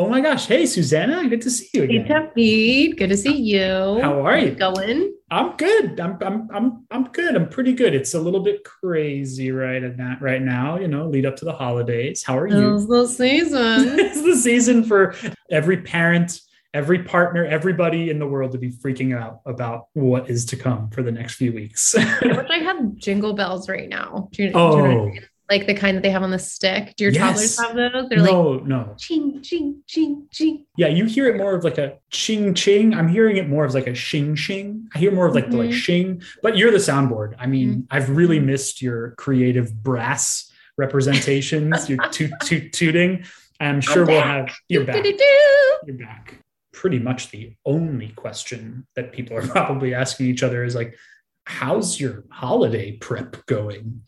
Oh my gosh. Hey, Susanna. Good to see you Hey, again. Good to see you. How are you? Going? I'm good. I'm, I'm, I'm, I'm good. I'm pretty good. It's a little bit crazy right at that right now, you know, lead up to the holidays. How are you? It's the season. it's the season for every parent, every partner, everybody in the world to be freaking out about what is to come for the next few weeks. I wish I had jingle bells right now. You, do you know oh. What I mean? Like the kind that they have on the stick. Do your Yes. toddlers have those? They're like no, no. ching, ching, ching, ching. Yeah, you hear it more of like a ching ching. I'm hearing it more of like a shing shing. I hear more of like the like Mhm. shing, but you're the soundboard. I mean, I've really missed your creative brass representations, your toot toot tooting. I'm sure we'll have you're back. You're back. Pretty much the only question that people are probably asking each other is like, how's your holiday prep going?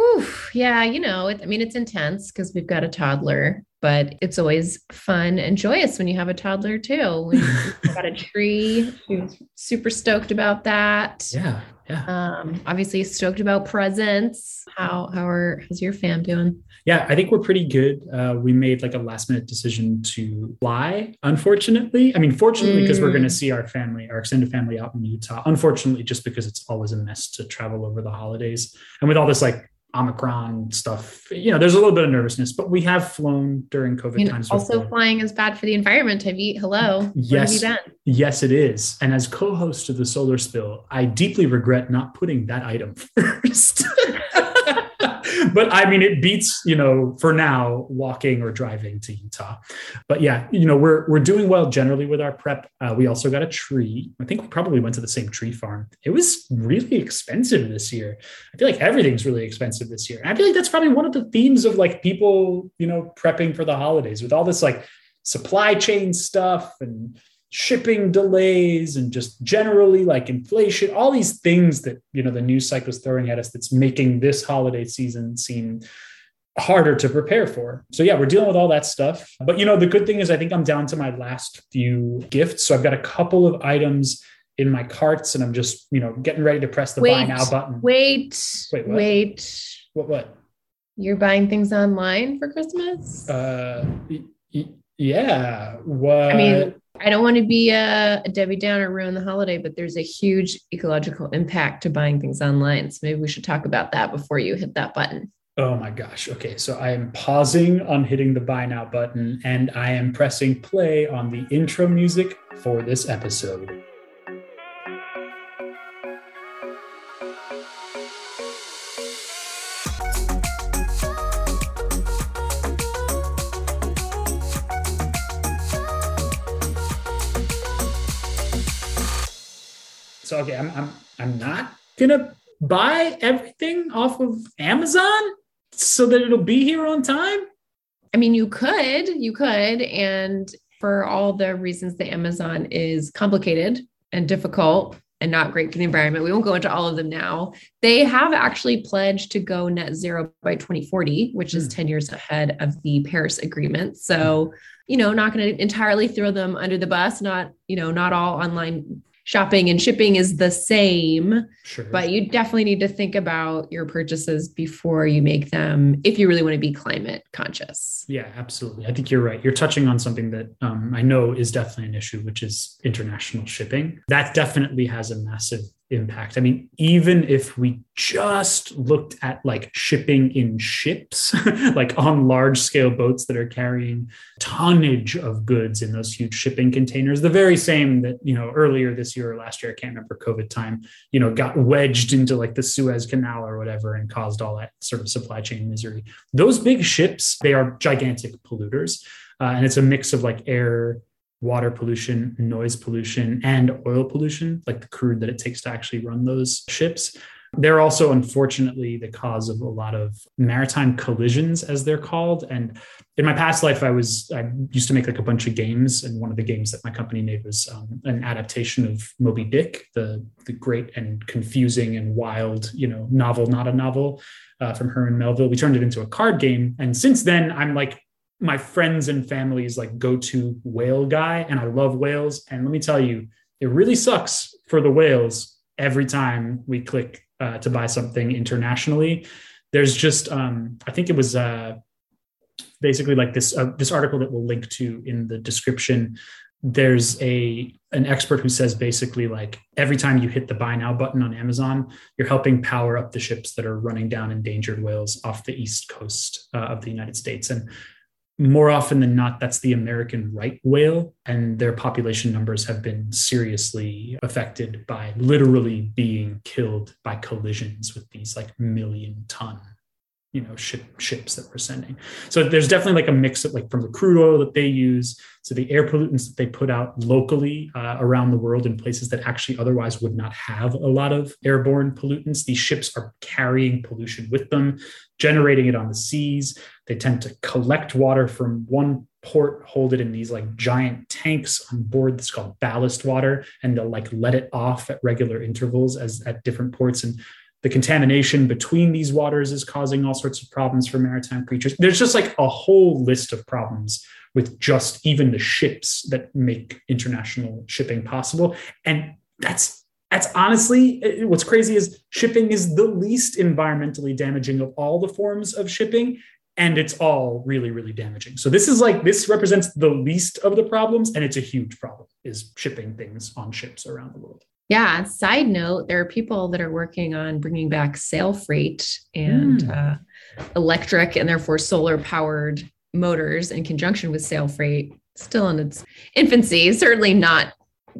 Whew, yeah, you know, it, I mean, it's intense because we've got a toddler, but it's always fun and joyous when you have a toddler too. Got a tree. She was super stoked about that. Yeah, yeah. Um, obviously stoked about presents. How how are how's your fam doing? Yeah, I think we're pretty good. Uh, we made like a last minute decision to fly, unfortunately. I mean, fortunately, because we're going to Mm. see our family, our extended family out in Utah. Unfortunately, just because it's always a mess to travel over the holidays. And with all this like Omicron stuff, you know, there's a little bit of nervousness, but we have flown during COVID I mean, times. also before. flying is bad for the environment. Have you hello? Yes. you been? Yes, it is. And as co host of the Solar Spill, I deeply regret not putting that item first. but I mean, it beats, you know, for now, walking or driving to Utah. But yeah, you know, we're, we're doing well generally with our prep. Uh, we also got a tree. I think we probably went to the same tree farm. It was really expensive this year. I feel like everything's really expensive this year. And I feel like that's probably one of the themes of like people, you know, prepping for the holidays with all this like supply chain stuff and shipping delays and just generally like inflation all these things that you know the news cycle is throwing at us that's making this holiday season seem harder to prepare for. So yeah we're dealing with all that stuff. But you know the good thing is i think i'm down to my last few gifts. So i've got a couple of items in my carts and i'm just you know getting ready to press the buy now button. Wait, Wait, what? wait. what what? You're buying things online for Christmas? uh y- y- yeah. What? I mean, I don't want to be a, a Debbie Downer ruin the holiday, but there's a huge ecological impact to buying things online. So maybe we should talk about that before you hit that button. Oh my gosh. Okay. So I am pausing on hitting the buy now button and I am pressing play on the intro music for this episode. So okay, I'm I'm I'm not gonna buy everything off of Amazon so that it'll be here on time. I mean, you could, you could. And for all the reasons that Amazon is complicated and difficult and not great for the environment, we won't go into all of them now. They have actually pledged to go net zero by 2040, which is Hmm. 10 years ahead of the Paris Agreement. So, you know, not going to entirely throw them under the bus. Not, you know, not all online shopping and shipping is the same Sure. but you definitely need to think about your purchases before you make them if you really want to be climate conscious. Yeah, absolutely. I think you're right. You're touching on something that um, I know is definitely an issue, which is international shipping. That definitely has a massive impact. I mean, even if we just looked at like shipping in ships, like on large scale boats that are carrying tonnage of goods in those huge shipping containers, the very same that, you know, earlier this year or last year, I can't remember COVID time, you know, got wedged into like the Suez Canal or whatever and caused all that sort of supply chain misery. Those big ships, they are gigantic polluters. Uh, and it's a mix of like air, water pollution, noise pollution, and oil pollution, like the crude that it takes to actually run those ships. They're also, unfortunately, the cause of a lot of maritime collisions, as they're called. And in my past life, I was I used to make like a bunch of games, and one of the games that my company made was um, an adaptation of Moby Dick, the the great and confusing and wild, you know, novel, not a novel, uh, from Herman Melville. We turned it into a card game, and since then, I'm like my friends and family's like go-to whale guy, and I love whales. And let me tell you, it really sucks for the whales every time we click uh, to buy something internationally. There's just, um, I think it was uh, basically like this uh, this article that we'll link to in the description there's a an expert who says basically like every time you hit the buy now button on Amazon, you're helping power up the ships that are running down endangered whales off the east coast uh, of the United States. And more often than not, that's the American right whale, and their population numbers have been seriously affected by literally being killed by collisions with these like million ton you know ship, ships that we're sending. So there's definitely like a mix of like from the crude oil that they use to the air pollutants that they put out locally uh, around the world in places that actually otherwise would not have a lot of airborne pollutants. These ships are carrying pollution with them generating it on the seas. They tend to collect water from one port hold it in these like giant tanks on board that's called ballast water and they'll like let it off at regular intervals as at different ports. And the contamination between these waters is causing all sorts of problems for maritime creatures. There's just like a whole list of problems with just even the ships that make international shipping possible. And that's that's honestly eh, eh, what's crazy is shipping is the least environmentally damaging of all the forms of shipping and it's all really really damaging so this is like this represents the least of the problems and it's a huge problem is shipping things on ships around the world yeah. Side note, there are people that are working on bringing back sail freight and mm. uh, electric and therefore solar powered motors in conjunction with sail freight, still in its infancy, certainly not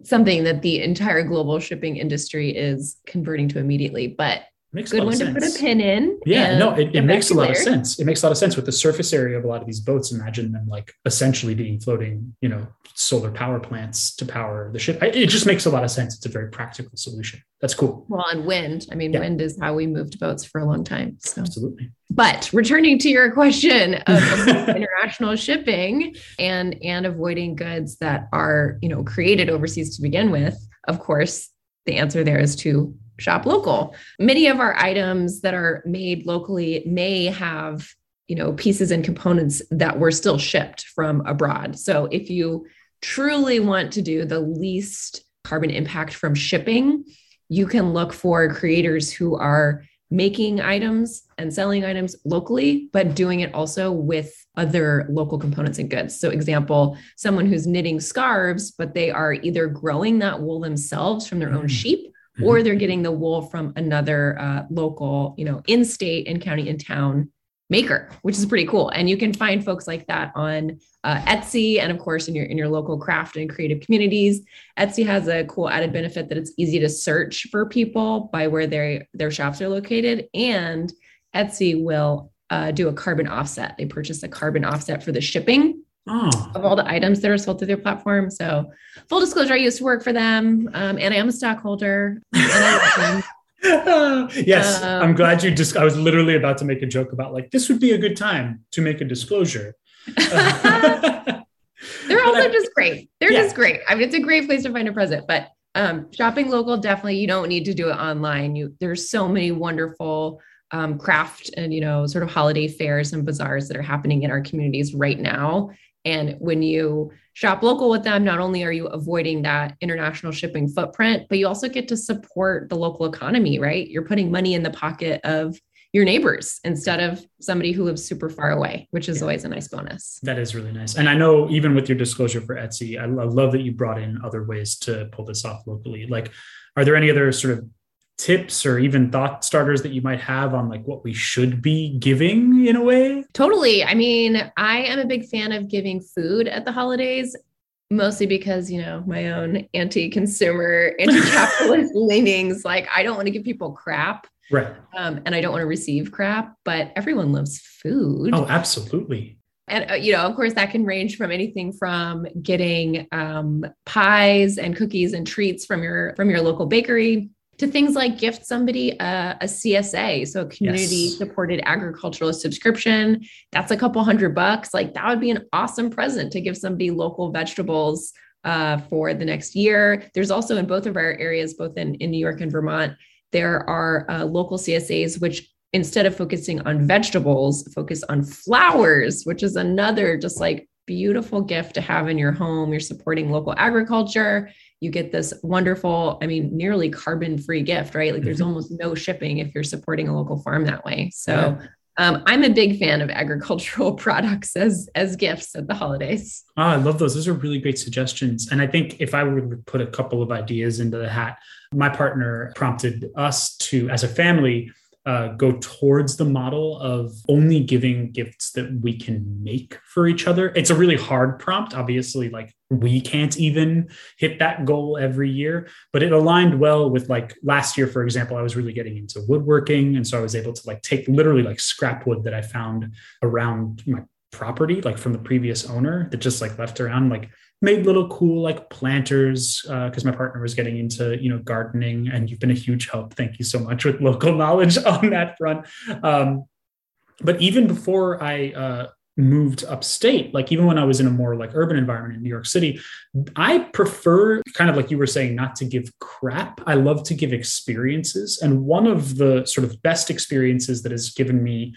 something that the entire global shipping industry is converting to immediately, but Makes good one to put a pin in. Yeah, no, it, it makes a lot there. of sense. It makes a lot of sense with the surface area of a lot of these boats. Imagine them like essentially being floating, you know, solar power plants to power the ship. It just makes a lot of sense. It's a very practical solution. That's cool. Well, and wind. I mean, yeah. wind is how we moved boats for a long time. So. Absolutely. But returning to your question of international shipping and and avoiding goods that are, you know, created overseas to begin with, of course, the answer there is to shop local. Many of our items that are made locally may have, you know, pieces and components that were still shipped from abroad. So if you truly want to do the least carbon impact from shipping, you can look for creators who are making items and selling items locally, but doing it also with other local components and goods. So, example, someone who's knitting scarves, but they are either growing that wool themselves from their own mm. sheep mm-hmm. or they're getting the wool from another uh, local, you know, in state, in county, and town maker, which is pretty cool. And you can find folks like that on uh, Etsy and of course in your in your local craft and creative communities. Etsy has a cool added benefit that it's easy to search for people by where their their shops are located, and Etsy will uh, do a carbon offset. They purchase a carbon offset for the shipping oh. of all the items that are sold through their platform. So, full disclosure, I used to work for them, um, and I am a stockholder. yes, um, I'm glad you just. I was literally about to make a joke about like this would be a good time to make a disclosure. They're also I, just great. They're yeah. just great. I mean, it's a great place to find a present, but um, shopping local definitely you don't need to do it online. You there's so many wonderful um, craft and you know sort of holiday fairs and bazaars that are happening in our communities right now and when you shop local with them, not only are you avoiding that international shipping footprint, but you also get to support the local economy, right? You're putting money in the pocket of your neighbors instead of somebody who lives super far away, which is yeah. always a nice bonus. That is really nice. And I know even with your disclosure for Etsy, I love that you brought in other ways to pull this off locally. Like, are there any other sort of tips or even thought starters that you might have on like what we should be giving in a way? Totally. I mean, I am a big fan of giving food at the holidays mostly because you know my own anti-consumer anti-capitalist leanings like i don't want to give people crap right um, and i don't want to receive crap but everyone loves food oh absolutely and uh, you know of course that can range from anything from getting um, pies and cookies and treats from your from your local bakery to things like gift somebody a, a CSA, so a community yes. supported agricultural subscription. That's a couple hundred bucks. Like that would be an awesome present to give somebody local vegetables uh, for the next year. There's also in both of our areas, both in, in New York and Vermont, there are uh, local CSAs which instead of focusing on vegetables, focus on flowers, which is another just like beautiful gift to have in your home. You're supporting local agriculture you get this wonderful, I mean, nearly carbon free gift, right? Like there's mm-hmm. almost no shipping if you're supporting a local farm that way. So, yeah. Um, I'm a big fan of agricultural products as as gifts at the holidays. Oh, I love those. Those are really great suggestions. And I think if I were to put a couple of ideas into the hat, my partner prompted us to, as a family, uh, go towards the model of only giving gifts that we can make for each other. It's a really hard prompt. Obviously, like we can't even hit that goal every year, but it aligned well with like last year, for example, I was really getting into woodworking. And so I was able to like take literally like scrap wood that I found around my property, like from the previous owner that just like left around, like made little cool like planters because uh, my partner was getting into you know gardening and you've been a huge help. Thank you so much with local knowledge on that front. Um, but even before i uh, moved upstate like even when i was in a more like urban environment in new york city i prefer kind of like you were saying not to give crap. I love to give experiences. And one of the sort of best experiences that has given me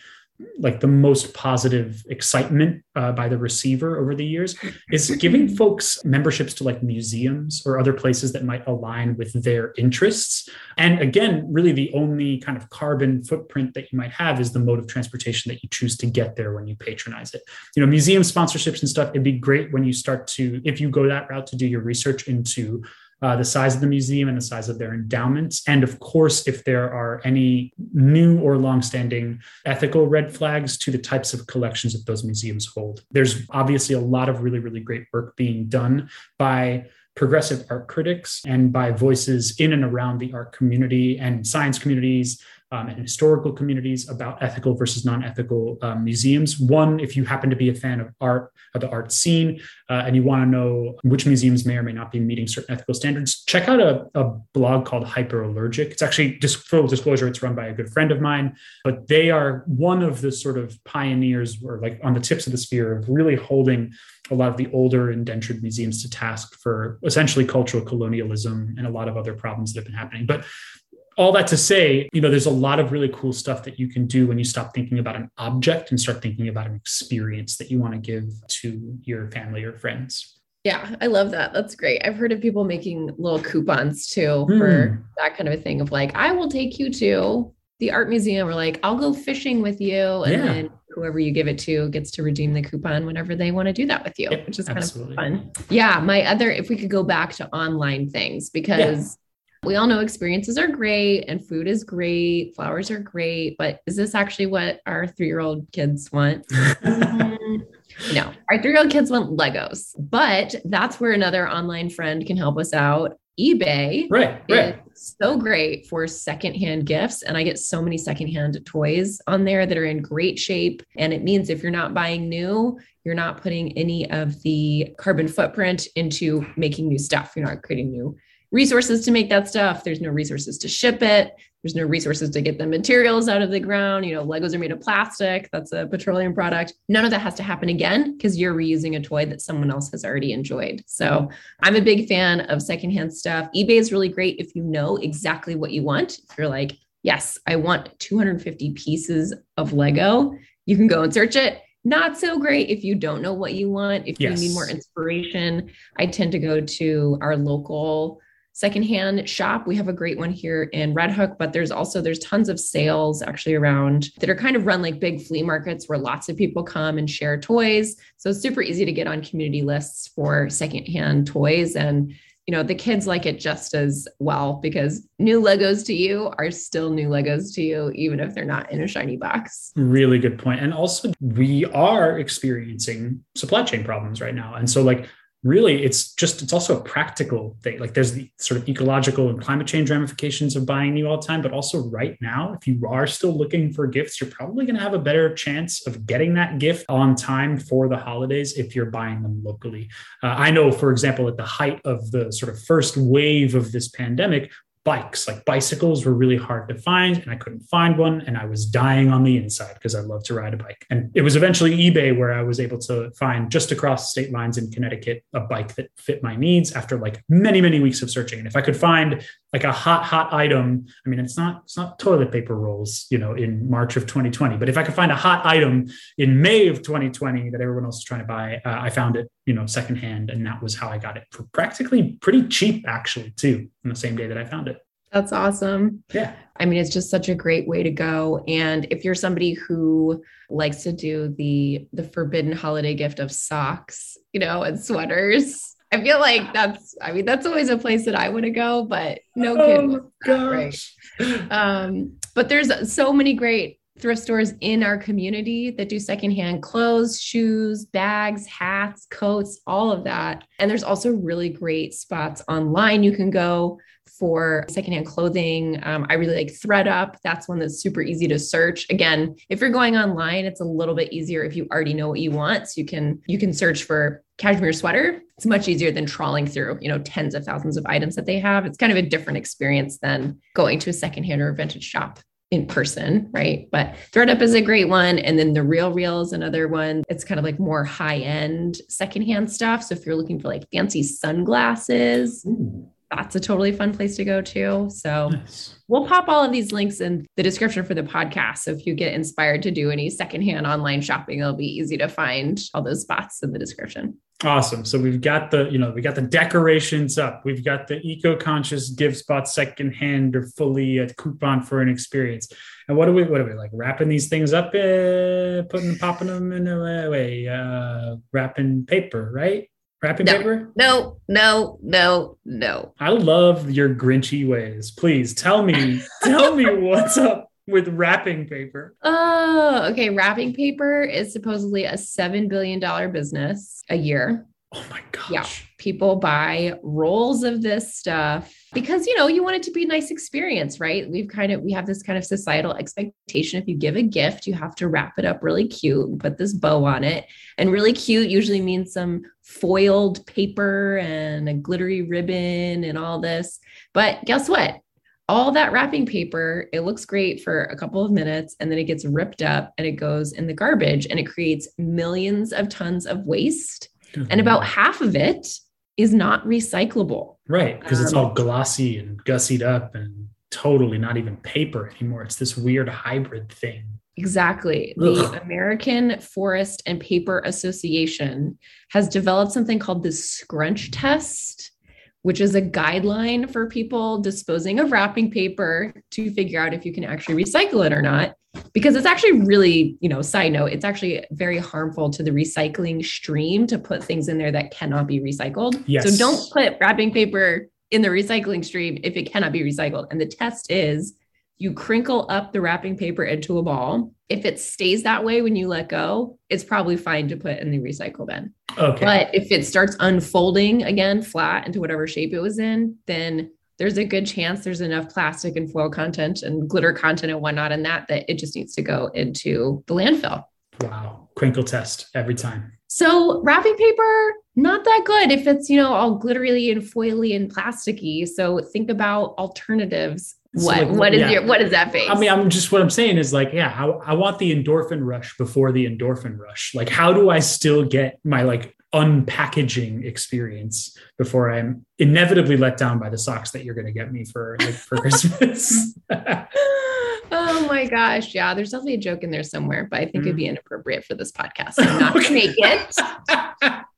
like the most positive excitement uh, by the receiver over the years is giving folks memberships to like museums or other places that might align with their interests. And again really the only kind of carbon footprint that you might have is the mode of transportation that you choose to get there when you patronize it. You know museum sponsorships and stuff it'd be great when you start to if you go that route to do your research into uh, the size of the museum and the size of their endowments. And of course, if there are any new or longstanding ethical red flags to the types of collections that those museums hold. There's obviously a lot of really, really great work being done by progressive art critics and by voices in and around the art community and science communities um, and historical communities about ethical versus non-ethical um, museums. One, if you happen to be a fan of art, of the art scene, uh, and you want to know which museums may or may not be meeting certain ethical standards, check out a, a blog called Hyperallergic. It's actually just full disclosure, it's run by a good friend of mine, but they are one of the sort of pioneers or like on the tips of the spear of really holding a lot of the older indentured museums to task for essentially cultural colonialism and a lot of other problems that have been happening. But all that to say, you know, there's a lot of really cool stuff that you can do when you stop thinking about an object and start thinking about an experience that you want to give to your family or friends. Yeah, I love that. That's great. I've heard of people making little coupons too mm. for hmm. that kind of a thing of like, I will take you to the art museum or like, I'll go fishing with you. And yeah. then whoever you give it to gets to redeem the coupon whenever they want to do that with you, which is kind of fun. Yeah. My other, if we could go back to online things, because we all know experiences are great and food is great, flowers are great, but is this actually what our three year old kids want? Mm-hmm. no, our three year old kids want Legos, but that's where another online friend can help us out. eBay right, right. so great for secondhand gifts. And I get so many secondhand toys on there that are in great shape. And it means if you're not buying new, you're not putting any of the carbon footprint into making new stuff. You're not creating new resources to make that stuff. There's no resources to ship it. There's no resources to get the materials out of the ground. You know, Legos are made of plastic. That's a petroleum product. None of that has to happen again because you're reusing a toy that someone else has already enjoyed. So I'm a big fan of secondhand stuff. eBay is really great if you know exactly what you want. If you're like, yes, I want 250 pieces of Lego, you can go and search it not so great if you don't know what you want. If yes. you need more inspiration, I tend to go to our local secondhand shop. We have a great one here in Red Hook, but there's also there's tons of sales actually around that are kind of run like big flea markets where lots of people come and share toys. So it's super easy to get on community lists for secondhand toys and you know the kids like it just as well because new legos to you are still new legos to you even if they're not in a shiny box really good point and also we are experiencing supply chain problems right now and so like really it's just it's also a practical thing. Like there's the sort of ecological and climate change ramifications of buying new all the time but also right now if you are still looking for gifts you're probably going to have a better chance of getting that gift on time for the holidays if you're buying them locally. Uh, i know for example at the height of the sort of first wave of this pandemic bikes. Like bicycles were really hard to find, and I couldn't find one. And I was dying on the inside because I love to ride a bike. And it was eventually eBay where I was able to find just across state lines in Connecticut a bike that fit my needs after like many, many weeks of searching. And if I could find like a hot, hot item, I mean, it's not it's not toilet paper rolls, you know, in March of 2020. But if I could find a hot item in May of 2020 that everyone else is trying to buy, uh, I found it, you know, secondhand, and that was how I got it for practically pretty cheap, actually, too, on the same day that I found it. That's awesome. Yeah. I mean, it's just such a great way to go. And if you're somebody who likes to do the the forbidden holiday gift of socks, you know, and sweaters, I feel like that's I mean, that's always a place that I want to go, but no Oh, kidding. Right. Um, but there's so many great thrift stores in our community that do secondhand clothes, shoes, bags, hats, coats, all of that. And there's also really great spots online you can go for secondhand clothing. Um, I really like ThredUp. That's one that's super easy to search. Again, if you're going online, it's a little bit easier if you already know what you want. So you can you can search for cashmere sweater. It's much easier than trawling through, you know, tens of thousands of items that they have. It's kind of a different experience than going to a secondhand or vintage shop in person, right? But ThredUp is a great one. And then the Real Real is another one. It's kind of like more high end secondhand stuff. So if you're looking for like fancy sunglasses, Ooh, that's a totally fun place to go to. So nice. we'll pop all of these links in the description for the podcast. So if you get inspired to do any secondhand online shopping, it'll be easy to find all those spots in the description. Awesome. So we've got the, you know, we got the decorations up. We've got the eco-conscious give spot secondhand or fully a coupon for an experience. And what do we, what are we like wrapping these things up, uh, putting, popping them in a way, uh, wrapping paper, right? Wrapping No. paper. No, no, no, no. I love your grinchy ways. Please tell me, tell me what's up with wrapping paper. Oh, okay. Wrapping paper is supposedly a $7 billion business a year. Oh my Yeah. People buy rolls of this stuff because, you know, you want it to be a nice experience, right? We've kind of, we have this kind of societal expectation. If you give a gift, you have to wrap it up really cute and put this bow on it. And really cute usually means some foiled paper and a glittery ribbon and all this. But guess what? All that wrapping paper, it looks great for a couple of minutes and then it gets ripped up and it goes in the garbage and it creates millions of tons of waste. And about half of it is not recyclable. Right, because it's Um, all glossy and gussied up and totally not even paper anymore. It's this weird hybrid thing. Exactly. The American Forest and Paper Association has developed something called the scrunch test, which is a guideline for people disposing of wrapping paper to figure out if you can actually recycle it or not. Because it's actually really, you know, side note, it's actually very harmful to the recycling stream to put things in there that cannot be recycled. Yes. So don't put wrapping paper in the recycling stream if it cannot be recycled. And the test is you crinkle up the wrapping paper into a ball. If it stays that way when you let go, it's probably fine to put in the recycle bin. Okay. But if it starts unfolding again flat into whatever shape it was in, then there's a good chance there's enough plastic and foil content and glitter content and whatnot in that that it just needs to go into the landfill. wow. Crinkle test every time. So wrapping paper, not that good if it's, you know, all glittery and foily and plasticky. So think about alternatives. So, What like, what is yeah. your what is that face? I mean, I'm just what I'm saying is like, yeah, I, I want the endorphin rush before the endorphin rush. Like, how do I still get my like unpackaging experience before I'm inevitably let down by the socks that you're going to get me for like for Christmas? oh my gosh. Yeah, there's definitely a joke in there somewhere, but I think Mm. it'd be inappropriate for this podcast. So I'm not Okay. make it.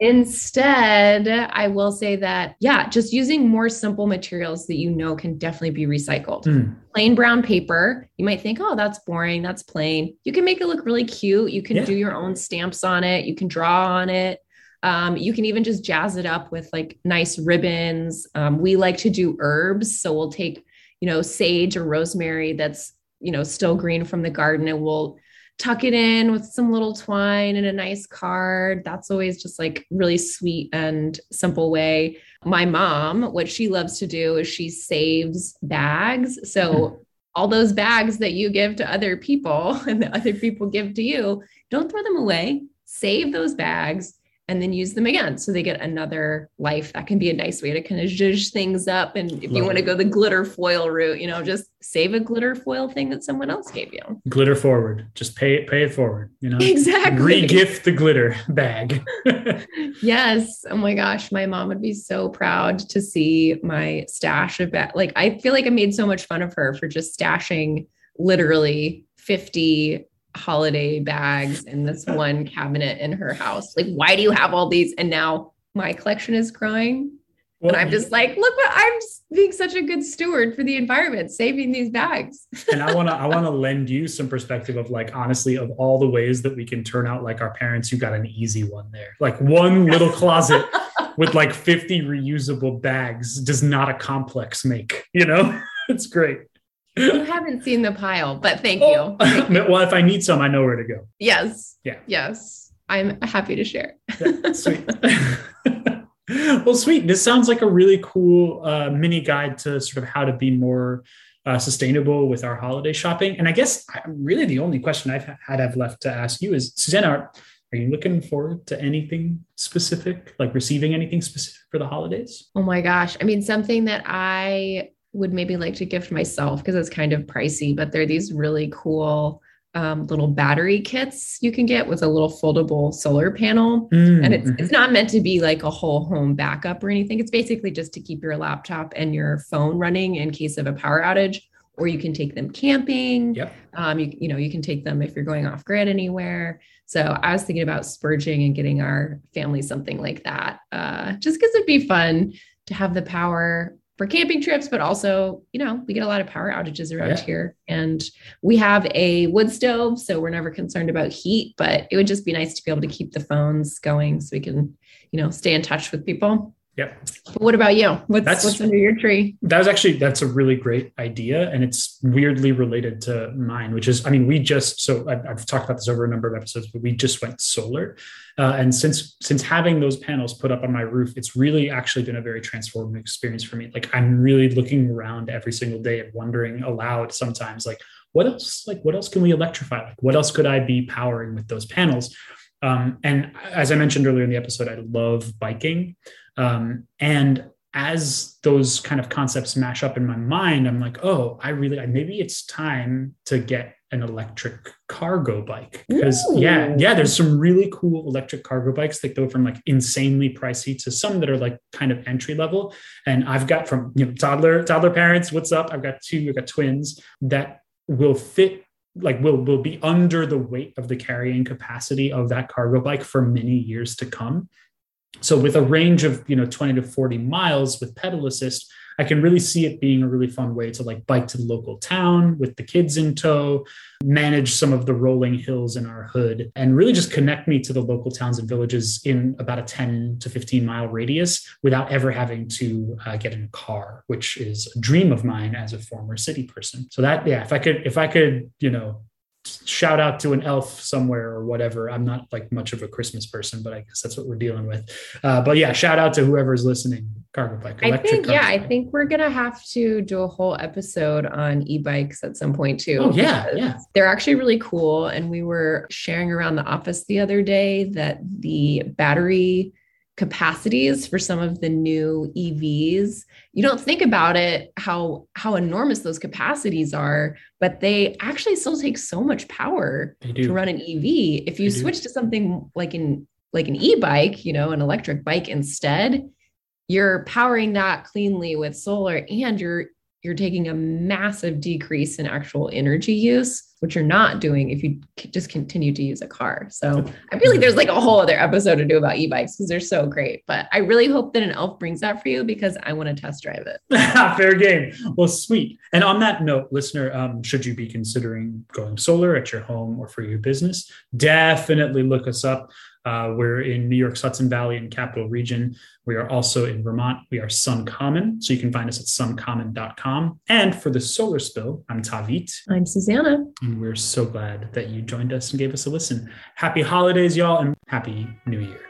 Instead, I will say that, yeah, just using more simple materials that you know can definitely be recycled. Hmm. Plain brown paper, you might think, oh, that's boring. That's plain. You can make it look really cute. You can Yeah. do your own stamps on it. You can draw on it. Um, you can even just jazz it up with like nice ribbons. Um, we like to do herbs. So we'll take, you know, sage or rosemary that's, you know, still green from the garden and we'll tuck it in with some little twine and a nice card. That's always just like really sweet and simple way. My mom, what she loves to do is she saves bags. So hmm. all those bags that you give to other people and that other people give to you, don't throw them away. Save those bags and then use them again. So they get another life. That can be a nice way to kind of zhuzh things up. And if you Love want to go the glitter foil route, you know, just save a glitter foil thing that someone else gave you. glitter forward. Just pay it, pay it forward. You know, Exactly. Regift the glitter bag. Yes. Oh my gosh. My mom would be so proud to see my stash of ba- like I feel like I made so much fun of her for just stashing literally 50 holiday bags in this one cabinet in her house. Like, why do you have all these? And now my collection is growing Well, and I'm just like, look what I'm being such a good steward for the environment, saving these bags. and I want to, I want to lend you some perspective of like, honestly, of all the ways that we can turn out like our parents, you got an easy one there. Like one little closet with like 50 reusable bags does not a complex make, you know? it's great. You haven't seen the pile, but thank you. Thank you. well, if I need some, I know where to go. Yes. Yeah. Yes. I'm happy to share. Yeah, sweet. well, sweet. This sounds like a really cool uh, mini guide to sort of how to be more uh, sustainable with our holiday shopping. And I guess really the only question I've had have left to ask you is, Susanna, are, are you looking forward to anything specific, like receiving anything specific for the holidays? Oh my gosh. I mean, something that I would maybe like to gift myself because it's kind of pricey, but they're these really cool um, little battery kits you can get with a little foldable solar panel. Mm, and it's, mm-hmm. it's not meant to be like a whole home backup or anything. It's basically just to keep your laptop and your phone running in case of a power outage. Or you can take them camping. Yep. Um, you, you know, you can take them if you're going off grid anywhere. So I was thinking about spurging and getting our family something like that, uh, just because it'd be fun to have the power for camping trips, but also, you know, we get a lot of power outages around yeah. here. And we have a wood stove, so we're never concerned about heat, but it would just be nice to be able to keep the phones going so we can, you know, stay in touch with people. Yep. But what about you? What's that's, what's under your tree? That was actually that's a really great idea, and it's weirdly related to mine, which is I mean we just so I've, I've talked about this over a number of episodes, but we just went solar, uh, and since since having those panels put up on my roof, it's really actually been a very transformative experience for me. Like I'm really looking around every single day and wondering aloud sometimes like what else like what else can we electrify? Like what else could I be powering with those panels? Um, and as I mentioned earlier in the episode, I love biking. Um, and as those kind of concepts mash up in my mind, I'm like, oh, I really, maybe it's time to get an electric cargo bike. Because yeah yeah there's some really cool electric cargo bikes that go from like insanely pricey to some that are like kind of entry level. And i've got from you know toddler toddler parents what's up? I've got two i've got twins that will fit like will will be under the weight of the carrying capacity of that cargo bike for many years to come so with a range of you know 20 to 40 miles with pedal assist i can really see it being a really fun way to like bike to the local town with the kids in tow manage some of the rolling hills in our hood and really just connect me to the local towns and villages in about a 10 to 15 mile radius without ever having to uh, get in a car which is a dream of mine as a former city person. So that yeah if i could if i could you know shout out to an elf somewhere or whatever. I'm not like much of a Christmas person, but I guess that's what we're dealing with. Uh, but yeah, shout out to whoever's listening. Cargo bike. I think yeah, bike. I think we're gonna have to do a whole episode on e-bikes at some point too. Oh yeah, yeah. They're actually really cool, and we were sharing around the office the other day that the battery capacities for some of the new EVs. You don't think about it how how enormous those capacities are, but they actually still take so much power to run an EV. If you they switch do. to something like an like an e-bike, you know, an electric bike instead, you're powering that cleanly with solar and you're you're taking a massive decrease in actual energy use which you're not doing if you just continue to use a car. So I feel like there's like a whole other episode to do about e-bikes because they're so great. But I really hope that an elf brings that for you because I want to test drive it. Fair game. Well, sweet. And on that note, listener, um, should you be considering going solar at your home or for your business, definitely look us up. Uh, we're in New York's Hudson Valley and Capital Region. We are also in Vermont. We are SunCommon. So you can find us at suncommon.com. And for the solar spill, I'm Tavit. I'm Susanna. And we're so glad that you joined us and gave us a listen. Happy holidays, y'all, and happy new year.